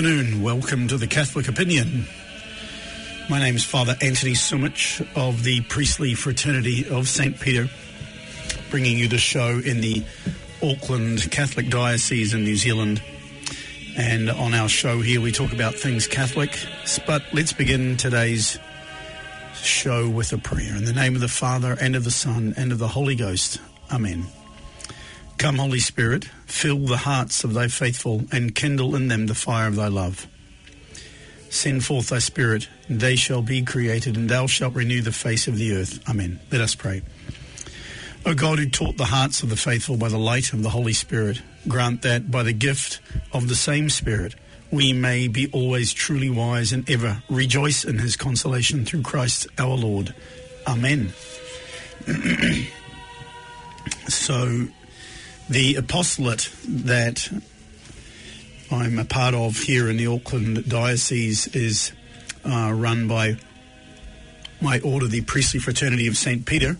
afternoon. Welcome to the Catholic Opinion. My name is Father Anthony Sumich of the Priestly Fraternity of St. Peter, bringing you the show in the Auckland Catholic Diocese in New Zealand. And on our show here, we talk about things Catholic. But let's begin today's show with a prayer. In the name of the Father, and of the Son, and of the Holy Ghost. Amen. Come, Holy Spirit, fill the hearts of thy faithful, and kindle in them the fire of thy love. Send forth thy Spirit, and they shall be created, and thou shalt renew the face of the earth. Amen. Let us pray. O God, who taught the hearts of the faithful by the light of the Holy Spirit, grant that by the gift of the same Spirit, we may be always truly wise and ever rejoice in his consolation through Christ our Lord. Amen. so, the apostolate that I'm a part of here in the Auckland Diocese is uh, run by my order, the Priestly Fraternity of St. Peter.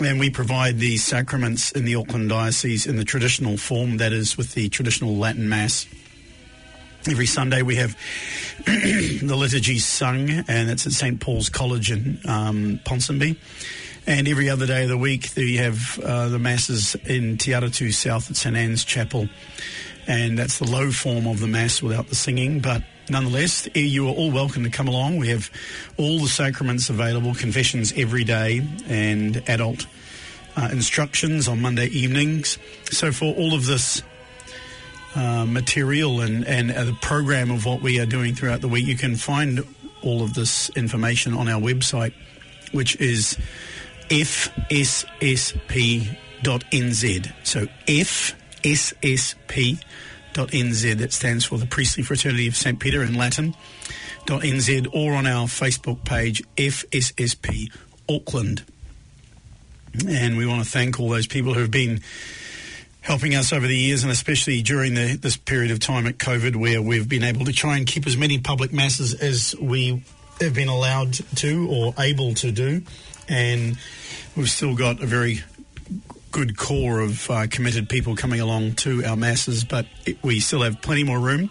And we provide the sacraments in the Auckland Diocese in the traditional form, that is, with the traditional Latin Mass. Every Sunday we have the liturgy sung, and it's at St. Paul's College in um, Ponsonby. And every other day of the week, we have uh, the masses in Te South at St Anne's Chapel. And that's the low form of the mass without the singing. But nonetheless, you are all welcome to come along. We have all the sacraments available, confessions every day, and adult uh, instructions on Monday evenings. So for all of this uh, material and, and uh, the program of what we are doing throughout the week, you can find all of this information on our website, which is fssp.nz. So fssp.nz. That stands for the Priestly Fraternity of St. Peter in Latin. .nz or on our Facebook page FSSP Auckland. And we want to thank all those people who have been helping us over the years, and especially during the, this period of time at COVID, where we've been able to try and keep as many public masses as we have been allowed to or able to do and we've still got a very good core of uh, committed people coming along to our masses, but it, we still have plenty more room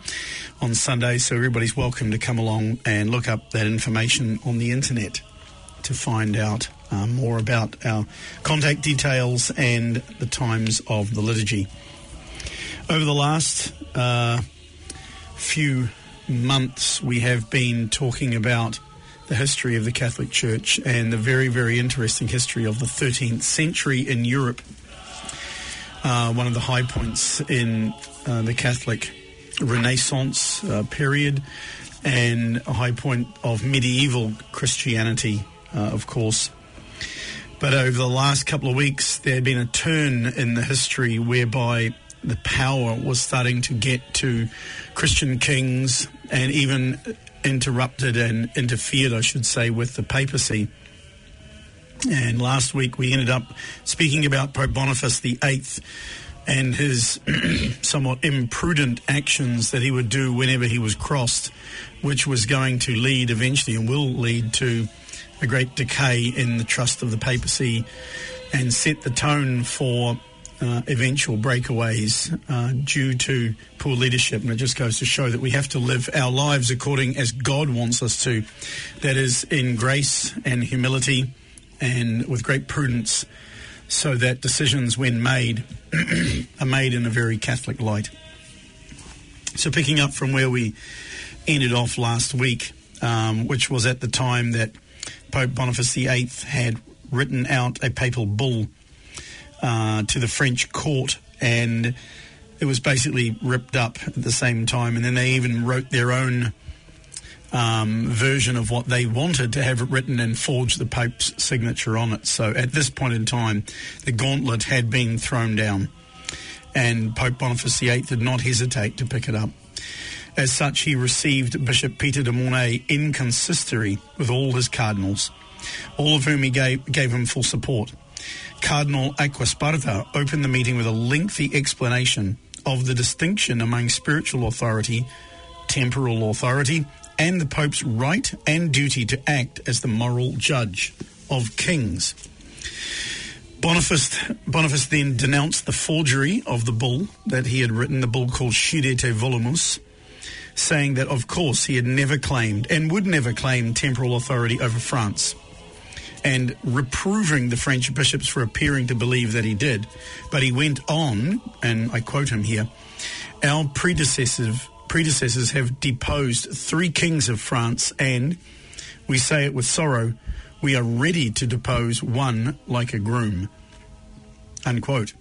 on Sunday, so everybody's welcome to come along and look up that information on the internet to find out uh, more about our contact details and the times of the liturgy. Over the last uh, few months, we have been talking about the history of the Catholic Church and the very, very interesting history of the 13th century in Europe. Uh, one of the high points in uh, the Catholic Renaissance uh, period and a high point of medieval Christianity, uh, of course. But over the last couple of weeks, there had been a turn in the history whereby the power was starting to get to Christian kings and even interrupted and interfered, I should say, with the papacy. And last week we ended up speaking about Pope Boniface VIII and his somewhat imprudent actions that he would do whenever he was crossed, which was going to lead eventually and will lead to a great decay in the trust of the papacy and set the tone for uh, eventual breakaways uh, due to poor leadership. And it just goes to show that we have to live our lives according as God wants us to. That is in grace and humility and with great prudence so that decisions when made are made in a very Catholic light. So picking up from where we ended off last week, um, which was at the time that Pope Boniface VIII had written out a papal bull uh, to the French court, and it was basically ripped up at the same time. And then they even wrote their own um, version of what they wanted to have it written and forged the Pope's signature on it. So at this point in time, the gauntlet had been thrown down, and Pope Boniface VIII did not hesitate to pick it up. As such, he received Bishop Peter de Mornay in consistory with all his cardinals, all of whom he gave, gave him full support. Cardinal Acquasparta opened the meeting with a lengthy explanation of the distinction among spiritual authority, temporal authority, and the Pope's right and duty to act as the moral judge of kings. Boniface, Boniface then denounced the forgery of the bull that he had written, the bull called Scire te Volumus, saying that, of course, he had never claimed and would never claim temporal authority over France, and reproving the French bishops for appearing to believe that he did. But he went on, and I quote him here Our predecessors, have deposed three kings of France, and we say it with sorrow we are ready to depose one like a groom. Unquote.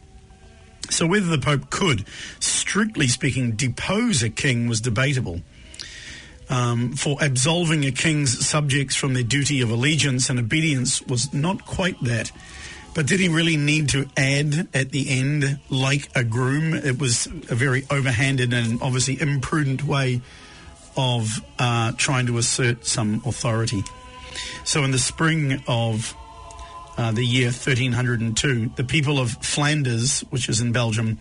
So whether the Pope could, strictly speaking, depose a king was debatable. Um, for absolving a king's subjects from their duty of allegiance and obedience was not quite that. But did he really need to add at the end, like a groom? It was a very overhanded and obviously imprudent way of uh, trying to assert some authority. So in the spring of uh, the year 1302, the people of Flanders, which is in Belgium,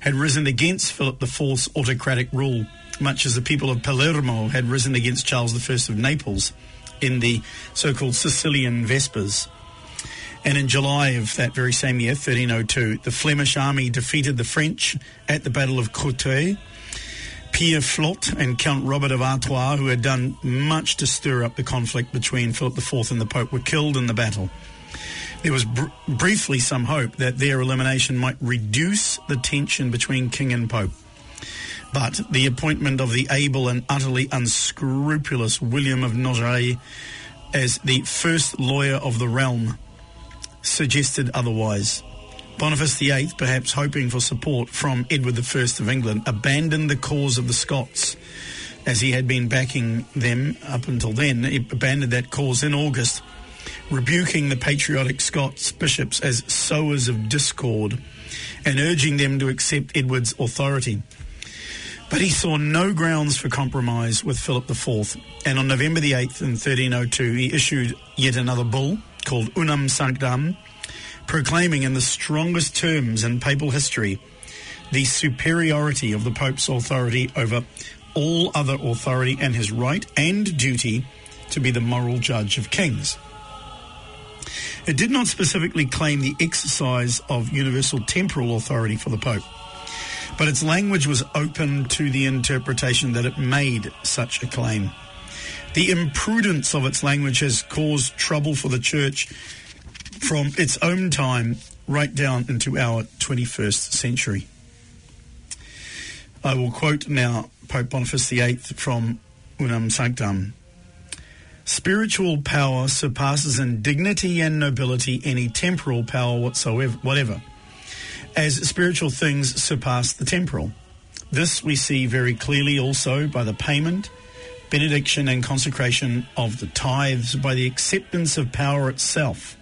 had risen against Philip IV's autocratic rule, much as the people of Palermo had risen against Charles I of Naples in the so-called Sicilian Vespers. And in July of that very same year, 1302, the Flemish army defeated the French at the Battle of Courtrai. Pierre Flotte and Count Robert of Artois, who had done much to stir up the conflict between Philip IV and the Pope, were killed in the battle. There was br- briefly some hope that their elimination might reduce the tension between king and pope. But the appointment of the able and utterly unscrupulous William of Nogaret as the first lawyer of the realm suggested otherwise. Boniface VIII, perhaps hoping for support from Edward I of England, abandoned the cause of the Scots as he had been backing them up until then. He abandoned that cause in August rebuking the patriotic Scots bishops as sowers of discord and urging them to accept Edward's authority. But he saw no grounds for compromise with Philip IV, and on November the 8th in 1302 he issued yet another bull called Unam Sanctam, proclaiming in the strongest terms in papal history the superiority of the Pope's authority over all other authority and his right and duty to be the moral judge of kings. It did not specifically claim the exercise of universal temporal authority for the Pope, but its language was open to the interpretation that it made such a claim. The imprudence of its language has caused trouble for the Church from its own time right down into our 21st century. I will quote now Pope Boniface VIII from Unam Sanctam. Spiritual power surpasses in dignity and nobility any temporal power whatsoever, whatever, as spiritual things surpass the temporal. This we see very clearly also by the payment, benediction, and consecration of the tithes, by the acceptance of power itself,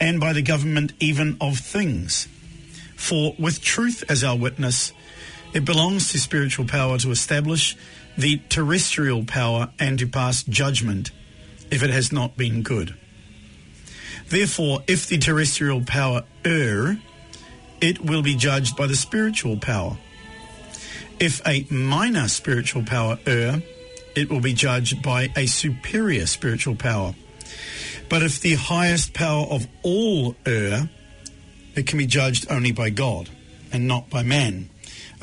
and by the government even of things. For with truth as our witness, it belongs to spiritual power to establish the terrestrial power and to pass judgment if it has not been good. Therefore, if the terrestrial power err, it will be judged by the spiritual power. If a minor spiritual power err, it will be judged by a superior spiritual power. But if the highest power of all err, it can be judged only by God and not by man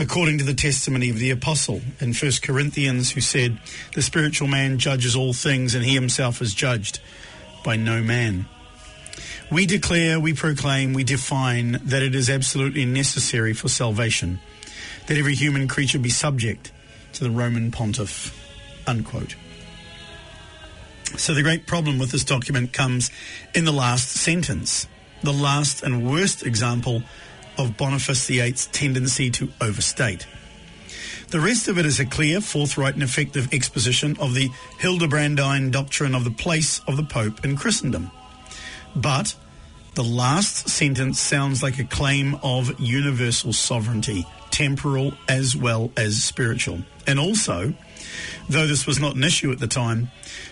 according to the testimony of the apostle in 1 Corinthians, who said, The spiritual man judges all things, and he himself is judged by no man. We declare, we proclaim, we define that it is absolutely necessary for salvation that every human creature be subject to the Roman pontiff. Unquote. So the great problem with this document comes in the last sentence, the last and worst example of Boniface VIII's tendency to overstate. The rest of it is a clear, forthright, and effective exposition of the Hildebrandine doctrine of the place of the Pope in Christendom. But the last sentence sounds like a claim of universal sovereignty, temporal as well as spiritual. And also, though this was not an issue at the time,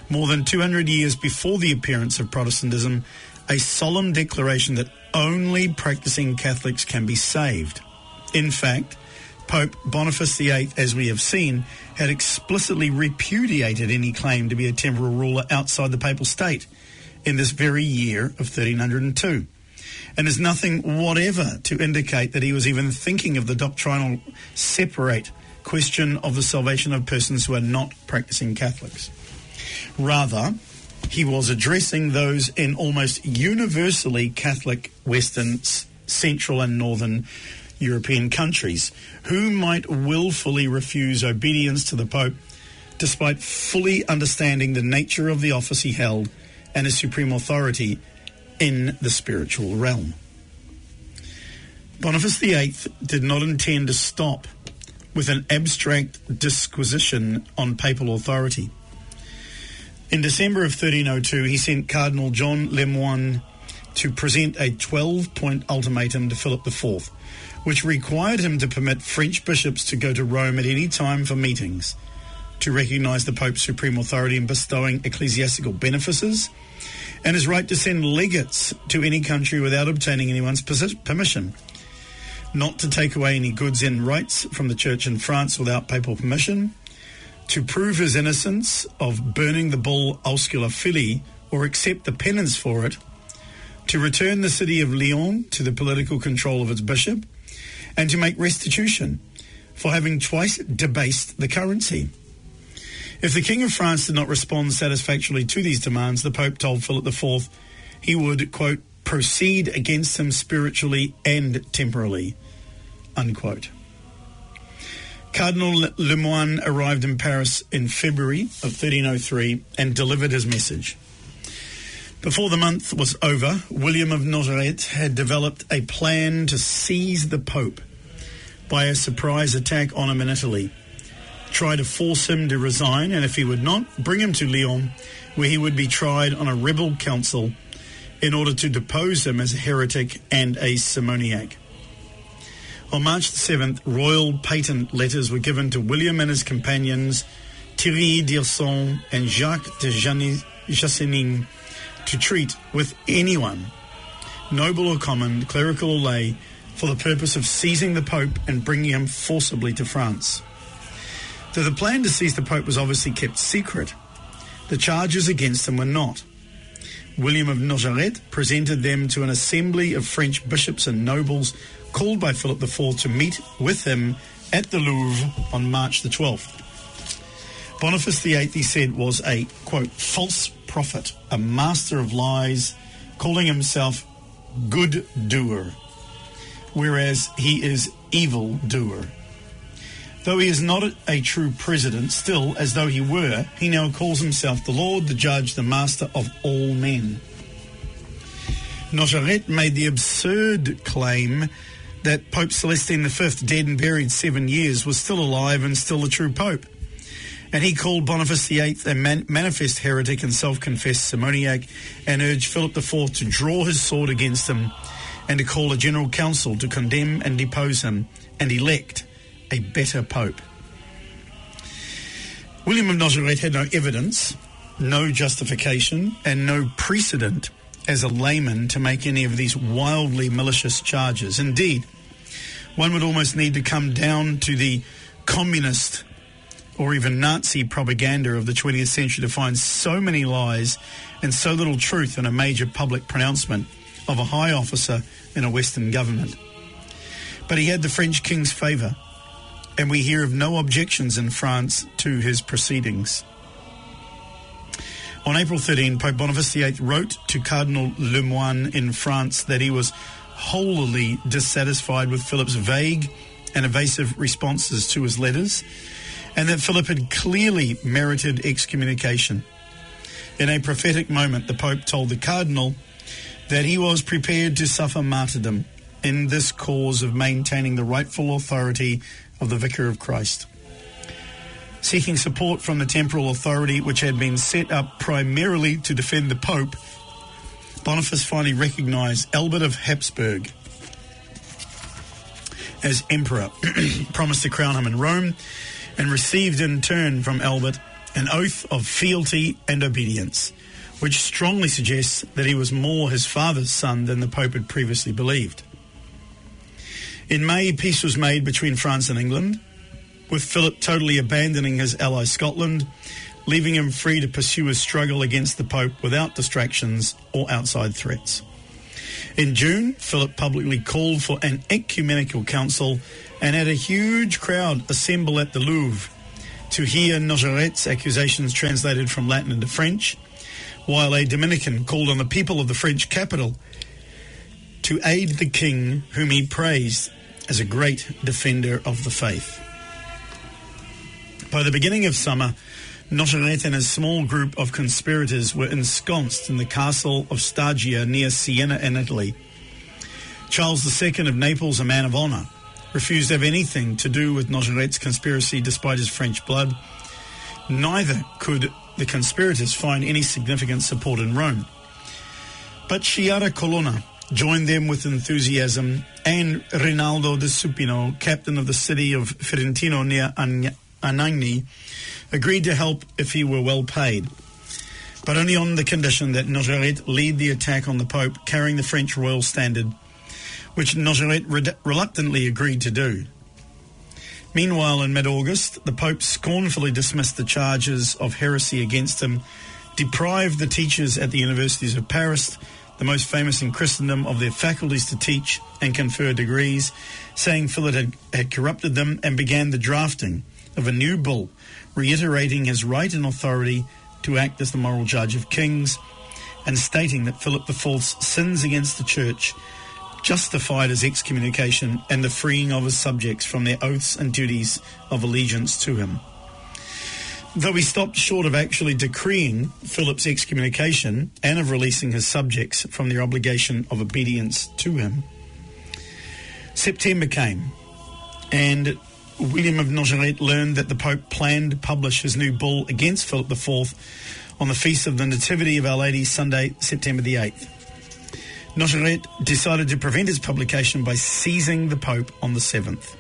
more than 200 years before the appearance of Protestantism, a solemn declaration that only practicing Catholics can be saved. In fact, Pope Boniface VIII, as we have seen, had explicitly repudiated any claim to be a temporal ruler outside the papal state in this very year of 1302. And there's nothing whatever to indicate that he was even thinking of the doctrinal separate question of the salvation of persons who are not practicing Catholics. Rather, he was addressing those in almost universally Catholic Western, Central, and Northern European countries who might willfully refuse obedience to the Pope despite fully understanding the nature of the office he held and his supreme authority in the spiritual realm. Boniface VIII did not intend to stop with an abstract disquisition on papal authority. In December of 1302, he sent Cardinal John Lemoine to present a 12 point ultimatum to Philip IV, which required him to permit French bishops to go to Rome at any time for meetings, to recognise the Pope's supreme authority in bestowing ecclesiastical benefices, and his right to send legates to any country without obtaining anyone's permission, not to take away any goods and rights from the Church in France without papal permission. To prove his innocence of burning the bull Ausculta Fili or accept the penance for it, to return the city of Lyon to the political control of its bishop, and to make restitution for having twice debased the currency. If the King of France did not respond satisfactorily to these demands, the Pope told Philip IV he would, quote, proceed against him spiritually and temporally, unquote. Cardinal Lemoine arrived in Paris in February of 1303 and delivered his message. Before the month was over, William of Nogaret had developed a plan to seize the Pope by a surprise attack on him in Italy, try to force him to resign, and if he would not, bring him to Lyon, where he would be tried on a rebel council in order to depose him as a heretic and a simoniac. On March the 7th, royal patent letters were given to William and his companions, Thierry d'Irson and Jacques de Jassenin, to treat with anyone, noble or common, clerical or lay, for the purpose of seizing the Pope and bringing him forcibly to France. Though the plan to seize the Pope was obviously kept secret, the charges against him were not. William of Nogaret presented them to an assembly of French bishops and nobles called by Philip IV to meet with him at the Louvre on March the 12th. Boniface VIII, he said, was a, quote, false prophet, a master of lies, calling himself good doer, whereas he is evil doer. Though he is not a true president, still, as though he were, he now calls himself the Lord, the Judge, the Master of all men. Nogaret made the absurd claim that Pope Celestine V, dead and buried seven years, was still alive and still the true Pope. And he called Boniface VIII a man- manifest heretic and self confessed simoniac and urged Philip IV to draw his sword against him and to call a general council to condemn and depose him and elect a better Pope. William of Nogaret had no evidence, no justification, and no precedent as a layman to make any of these wildly malicious charges. Indeed, one would almost need to come down to the communist or even Nazi propaganda of the 20th century to find so many lies and so little truth in a major public pronouncement of a high officer in a Western government. But he had the French king's favour, and we hear of no objections in France to his proceedings. On April 13, Pope Boniface VIII wrote to Cardinal Lemoine in France that he was wholly dissatisfied with Philip's vague and evasive responses to his letters, and that Philip had clearly merited excommunication. In a prophetic moment, the Pope told the Cardinal that he was prepared to suffer martyrdom in this cause of maintaining the rightful authority of the Vicar of Christ seeking support from the temporal authority which had been set up primarily to defend the Pope, Boniface finally recognized Albert of Habsburg as emperor, promised to crown him in Rome, and received in turn from Albert an oath of fealty and obedience, which strongly suggests that he was more his father's son than the Pope had previously believed. In May, peace was made between France and England with Philip totally abandoning his ally Scotland, leaving him free to pursue his struggle against the Pope without distractions or outside threats. In June, Philip publicly called for an ecumenical council and had a huge crowd assemble at the Louvre to hear Nogaret's accusations translated from Latin into French, while a Dominican called on the people of the French capital to aid the king whom he praised as a great defender of the faith. By the beginning of summer, Nogaret and a small group of conspirators were ensconced in the castle of Staggia near Siena in Italy. Charles II of Naples, a man of honour, refused to have anything to do with Nogaret's conspiracy despite his French blood. Neither could the conspirators find any significant support in Rome. But Sciarra Colonna joined them with enthusiasm, and Rinaldo de Supino, captain of the city of Ferentino near Anagni, agreed to help if he were well paid, but only on the condition that Nogaret lead the attack on the Pope carrying the French royal standard, which Nogaret re- reluctantly agreed to do. Meanwhile, in mid August, the Pope scornfully dismissed the charges of heresy against him, deprived the teachers at the universities of Paris, the most famous in Christendom, of their faculties to teach and confer degrees, saying Philip had, had corrupted them, and began the drafting of a new bull reiterating his right and authority to act as the moral judge of kings, and stating that Philip IV's sins against the church justified his excommunication and the freeing of his subjects from their oaths and duties of allegiance to him. Though he stopped short of actually decreeing Philip's excommunication and of releasing his subjects from their obligation of obedience to him, September came, and William of Nogaret learned that the Pope planned to publish his new bull against Philip IV on the feast of the Nativity of Our Lady, Sunday, September the 8th. Nogaret decided to prevent his publication by seizing the Pope on the 7th.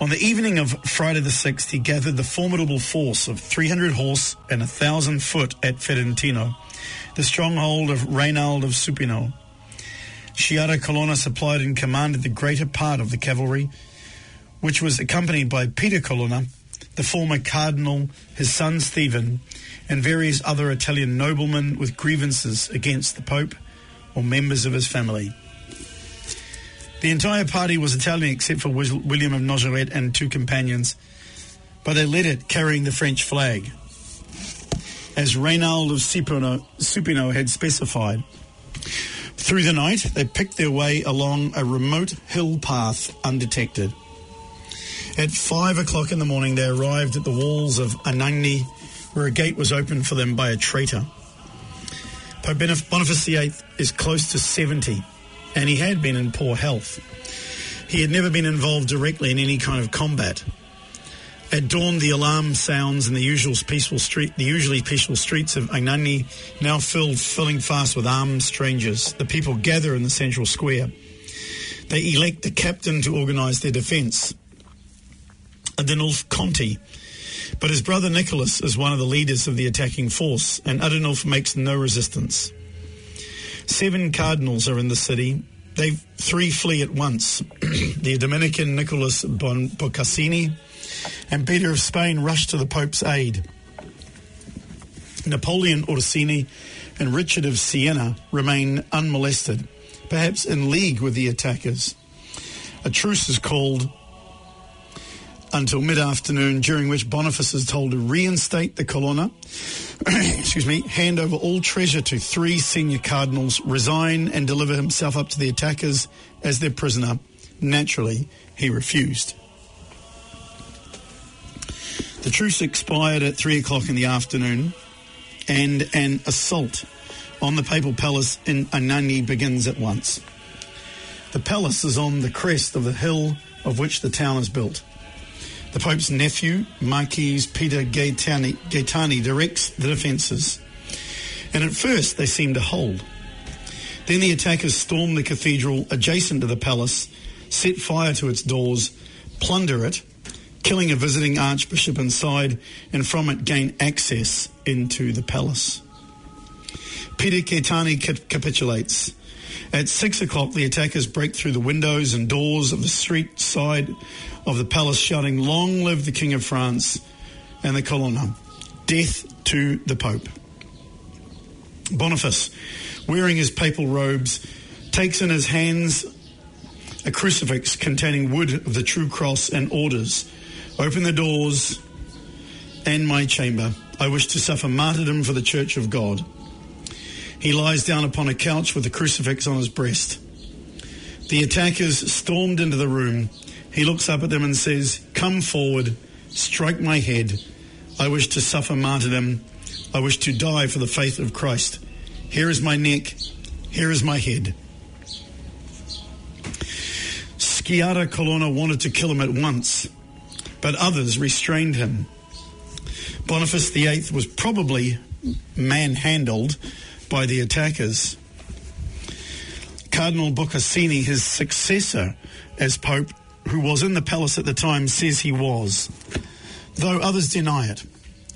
On the evening of Friday the 6th, he gathered the formidable force of 300 horse and 1,000 foot at Ferentino, the stronghold of Reynald of Supino. Sciarra Colonna supplied and commanded the greater part of the cavalry, which was accompanied by Peter Colonna, the former cardinal, his son Stephen, and various other Italian noblemen with grievances against the Pope or members of his family. The entire party was Italian except for William of Nogaret and two companions, but they led it carrying the French flag, as Reynald of Supino, Supino had specified. Through the night, they picked their way along a remote hill path undetected. At five o'clock in the morning, they arrived at the walls of Anagni, where a gate was opened for them by a traitor. Pope Boniface VIII is close to 70, and he had been in poor health. He had never been involved directly in any kind of combat. At dawn, the alarm sounds in the usual peaceful street, the usually peaceful streets of Anagni, now filled, filling fast with armed strangers. The people gather in the central square. They elect a captain to organise their defence. Adinulf Conti. But his brother Nicholas is one of the leaders of the attacking force, and Adenulf makes no resistance. Seven cardinals are in the city. They three flee at once. the Dominican Nicholas bon and Peter of Spain rush to the Pope's aid. Napoleon Orsini and Richard of Siena remain unmolested, perhaps in league with the attackers. A truce is called until mid-afternoon, during which Boniface is told to reinstate the Colonna, excuse me, hand over all treasure to three senior cardinals, resign and deliver himself up to the attackers as their prisoner. Naturally, he refused. The truce expired at three o'clock in the afternoon, and an assault on the papal palace in Anagni begins at once. The palace is on the crest of the hill of which the town is built. The Pope's nephew, Marquis Peter Gaetani, Gaetani, directs the defences. And at first they seem to hold. Then the attackers storm the cathedral adjacent to the palace, set fire to its doors, plunder it, killing a visiting archbishop inside, and from it gain access into the palace. Peter Gaetani capitulates. At six o'clock, the attackers break through the windows and doors of the street side of the palace, shouting, Long live the King of France and the Colonna. Death to the Pope. Boniface, wearing his papal robes, takes in his hands a crucifix containing wood of the true cross and orders. Open the doors and my chamber. I wish to suffer martyrdom for the church of God. He lies down upon a couch with a crucifix on his breast. The attackers stormed into the room. He looks up at them and says, Come forward, strike my head. I wish to suffer martyrdom. I wish to die for the faith of Christ. Here is my neck. Here is my head. Sciarra Colonna wanted to kill him at once, but others restrained him. Boniface VIII was probably manhandled by the attackers. Cardinal Boccassini, his successor as Pope, who was in the palace at the time, says he was, though others deny it.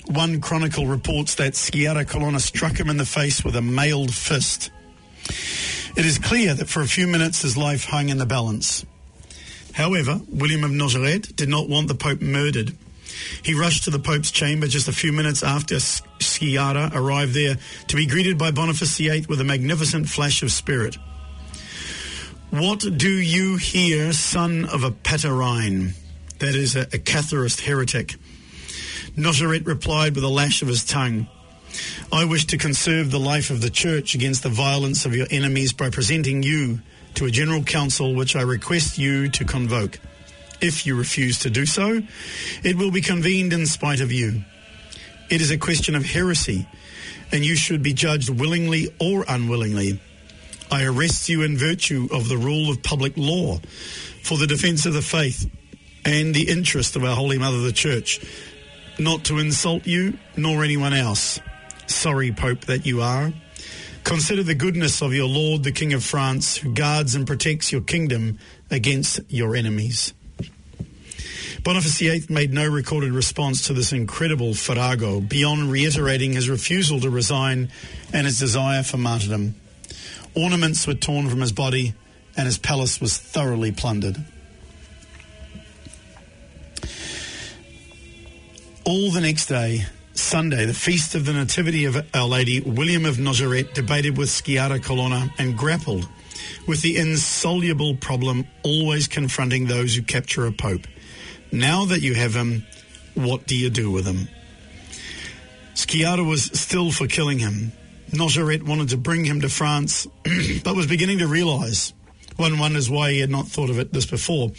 One chronicle reports that Sciarra Colonna struck him in the face with a mailed fist. It is clear that for a few minutes his life hung in the balance. However, William of Nogaret did not want the Pope murdered. He rushed to the Pope's chamber just a few minutes after Sciarra arrived there to be greeted by Boniface VIII with a magnificent flash of spirit. What do you hear, son of a Patarine? That is a, a Catharist heretic. Nogaret replied with a lash of his tongue. I wish to conserve the life of the church against the violence of your enemies by presenting you to a general council which I request you to convoke. If you refuse to do so, it will be convened in spite of you. It is a question of heresy, and you should be judged willingly or unwillingly. I arrest you in virtue of the rule of public law for the defense of the faith and the interest of our Holy Mother the Church, not to insult you nor anyone else. Sorry, Pope, that you are. Consider the goodness of your Lord, the King of France, who guards and protects your kingdom against your enemies. Boniface VIII made no recorded response to this incredible farrago beyond reiterating his refusal to resign and his desire for martyrdom. Ornaments were torn from his body, and his palace was thoroughly plundered. All the next day, Sunday, the feast of the Nativity of Our Lady, William of Nogaret debated with Sciarra Colonna and grappled with the insoluble problem always confronting those who capture a pope. Now that you have him, what do you do with him? Sciarra was still for killing him. Nogaret wanted to bring him to France, but was beginning to realise, one wonders why he had not thought of it this before,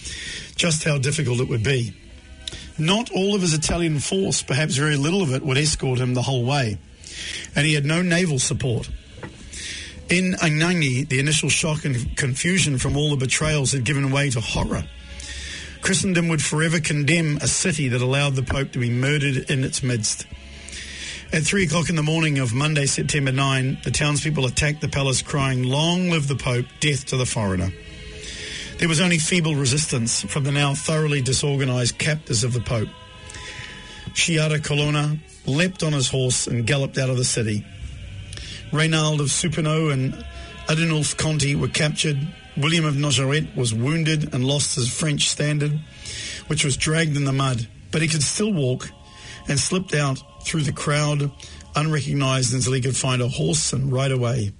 just how difficult it would be. Not all of his Italian force, perhaps very little of it, would escort him the whole way, and he had no naval support. In Anagni, the initial shock and confusion from all the betrayals had given way to horror. Christendom would forever condemn a city that allowed the Pope to be murdered in its midst. At three o'clock in the morning of Monday, September 9, the townspeople attacked the palace crying, Long live the Pope, death to the foreigner. There was only feeble resistance from the now thoroughly disorganized captors of the Pope. Sciarra Colonna leapt on his horse and galloped out of the city. Reynald of Supino and Adinulf Conti were captured. William of Nogaret was wounded and lost his French standard, which was dragged in the mud, but he could still walk and slipped out through the crowd unrecognized until he could find a horse and ride away.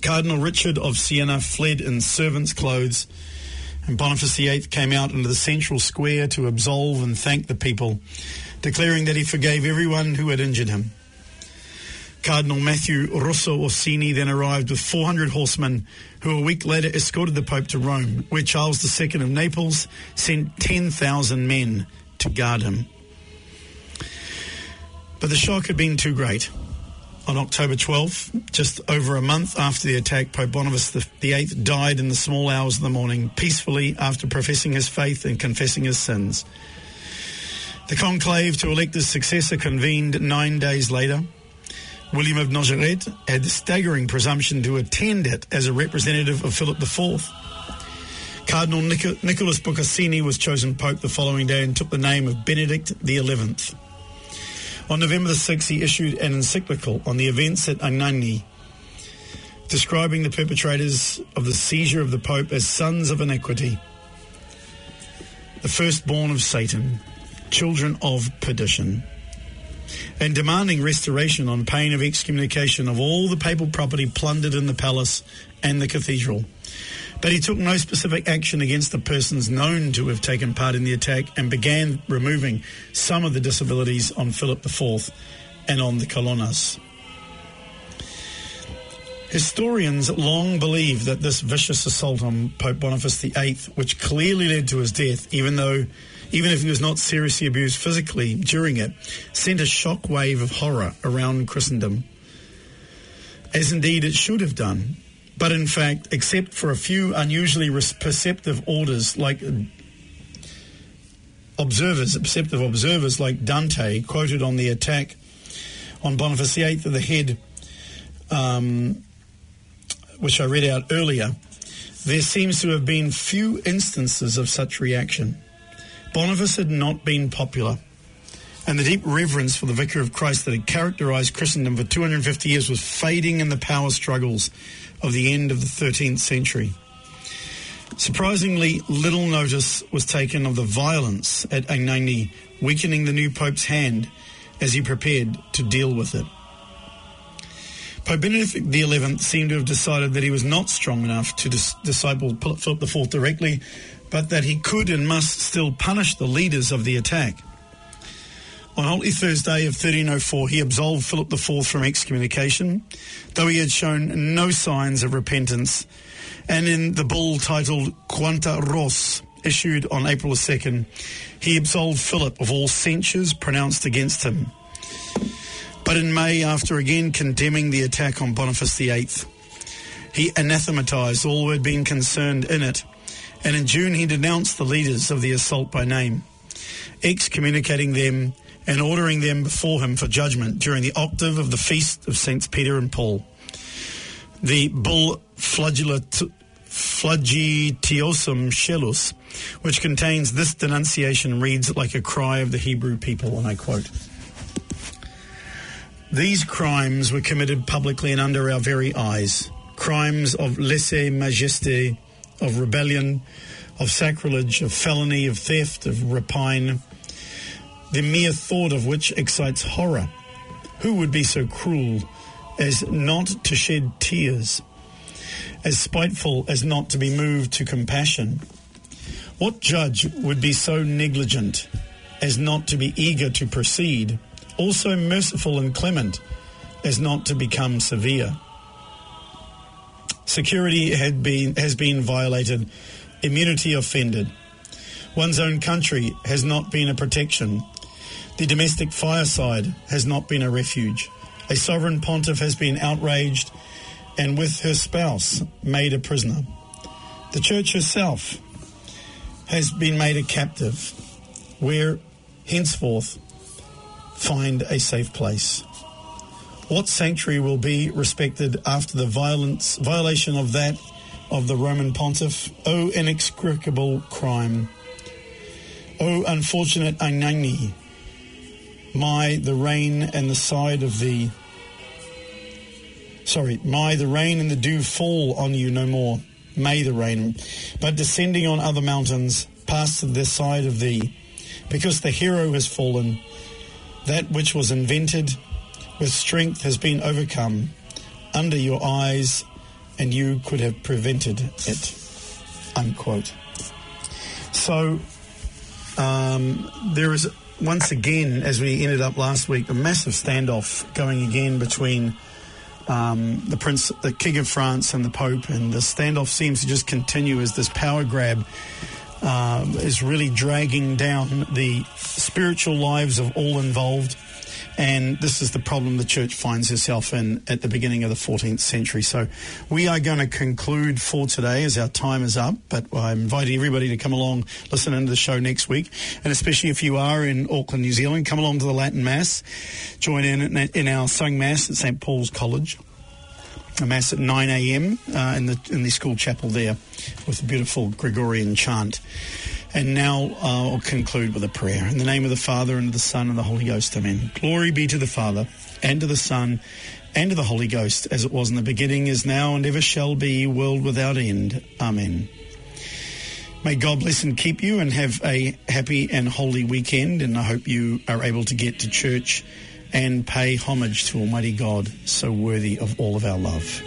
Cardinal Richard of Siena fled in servant's clothes, and Boniface VIII came out into the central square to absolve and thank the people, declaring that he forgave everyone who had injured him. Cardinal Matthew Rosso Orsini then arrived with 400 horsemen who a week later escorted the Pope to Rome, where Charles II of Naples sent 10,000 men to guard him. But the shock had been too great. On October 12th, just over a month after the attack, Pope Boniface VIII died in the small hours of the morning, peacefully after professing his faith and confessing his sins. The conclave to elect his successor convened nine days later. William of Nogaret had the staggering presumption to attend it as a representative of Philip IV. Cardinal Nic- Nicholas Boccassini was chosen Pope the following day and took the name of Benedict XI. On November the 6th, he issued an encyclical on the events at Anagni, describing the perpetrators of the seizure of the Pope as sons of iniquity, the firstborn of Satan, children of perdition, and demanding restoration on pain of excommunication of all the papal property plundered in the palace and the cathedral. But he took no specific action against the persons known to have taken part in the attack and began removing some of the disabilities on Philip IV and on the Colonnas. Historians long believed that this vicious assault on Pope Boniface VIII, which clearly led to his death, even though even if he was not seriously abused physically during it, sent a shock wave of horror around Christendom, as indeed it should have done. But in fact, except for a few unusually perceptive orders like observers, perceptive observers like Dante, quoted on the attack on Boniface VIII at the head, um, which I read out earlier, there seems to have been few instances of such reaction. Boniface had not been popular, and the deep reverence for the Vicar of Christ that had characterized Christendom for 250 years was fading in the power struggles of the end of the 13th century. Surprisingly, little notice was taken of the violence at Anagni, weakening the new Pope's hand as he prepared to deal with it. Pope Benedict XI seemed to have decided that he was not strong enough to dis- disciple Philip IV directly, but that he could and must still punish the leaders of the attack. On Holy Thursday of 1304, he absolved Philip IV from excommunication, though he had shown no signs of repentance. And in the bull titled Quanta Ros, issued on April 2nd, he absolved Philip of all censures pronounced against him. But in May, after again condemning the attack on Boniface VIII, he anathematized all who had been concerned in it. And in June, he denounced the leaders of the assault by name, excommunicating them and ordering them before him for judgment during the octave of the feast of Saints Peter and Paul. The bull Flagitiosum scelus, which contains this denunciation, reads like a cry of the Hebrew people, and I quote. These crimes were committed publicly and under our very eyes. Crimes of lese majesté, of rebellion, of sacrilege, of felony, of theft, of rapine, the mere thought of which excites horror. Who would be so cruel as not to shed tears, as spiteful as not to be moved to compassion? What judge would be so negligent as not to be eager to proceed, also merciful and clement as not to become severe? Security had been, has been violated, immunity offended. One's own country has not been a protection. The domestic fireside has not been a refuge. A sovereign pontiff has been outraged and with her spouse made a prisoner. The church herself has been made a captive, where henceforth find a safe place. What sanctuary will be respected after the violence, violation of that of the Roman pontiff? O inexplicable crime! O unfortunate Anagni! My, the rain and the side of thee. Sorry, my, the rain and the dew fall on you no more. May the rain. But descending on other mountains, pass the side of thee. Because the hero has fallen, that which was invented with strength has been overcome under your eyes, and you could have prevented it. Unquote. So um, there is once again, as we ended up last week, a massive standoff going again between um, the Prince, the King of France, and the Pope, and the standoff seems to just continue as this power grab um, is really dragging down the spiritual lives of all involved. And this is the problem the church finds herself in at the beginning of the 14th century. So we are going to conclude for today as our time is up. But I'm inviting everybody to come along, listen into the show next week. And especially if you are in Auckland, New Zealand, come along to the Latin Mass. Join in in our sung Mass at St. Paul's College a mass at 9 a.m. Uh, in the in the school chapel there, with a beautiful Gregorian chant. And now uh, I'll conclude with a prayer. In the name of the Father, and of the Son, and the Holy Ghost, amen. Glory be to the Father, and to the Son, and to the Holy Ghost, as it was in the beginning, is now, and ever shall be, world without end. Amen. May God bless and keep you, and have a happy and holy weekend. And I hope you are able to get to church and pay homage to Almighty God, so worthy of all of our love.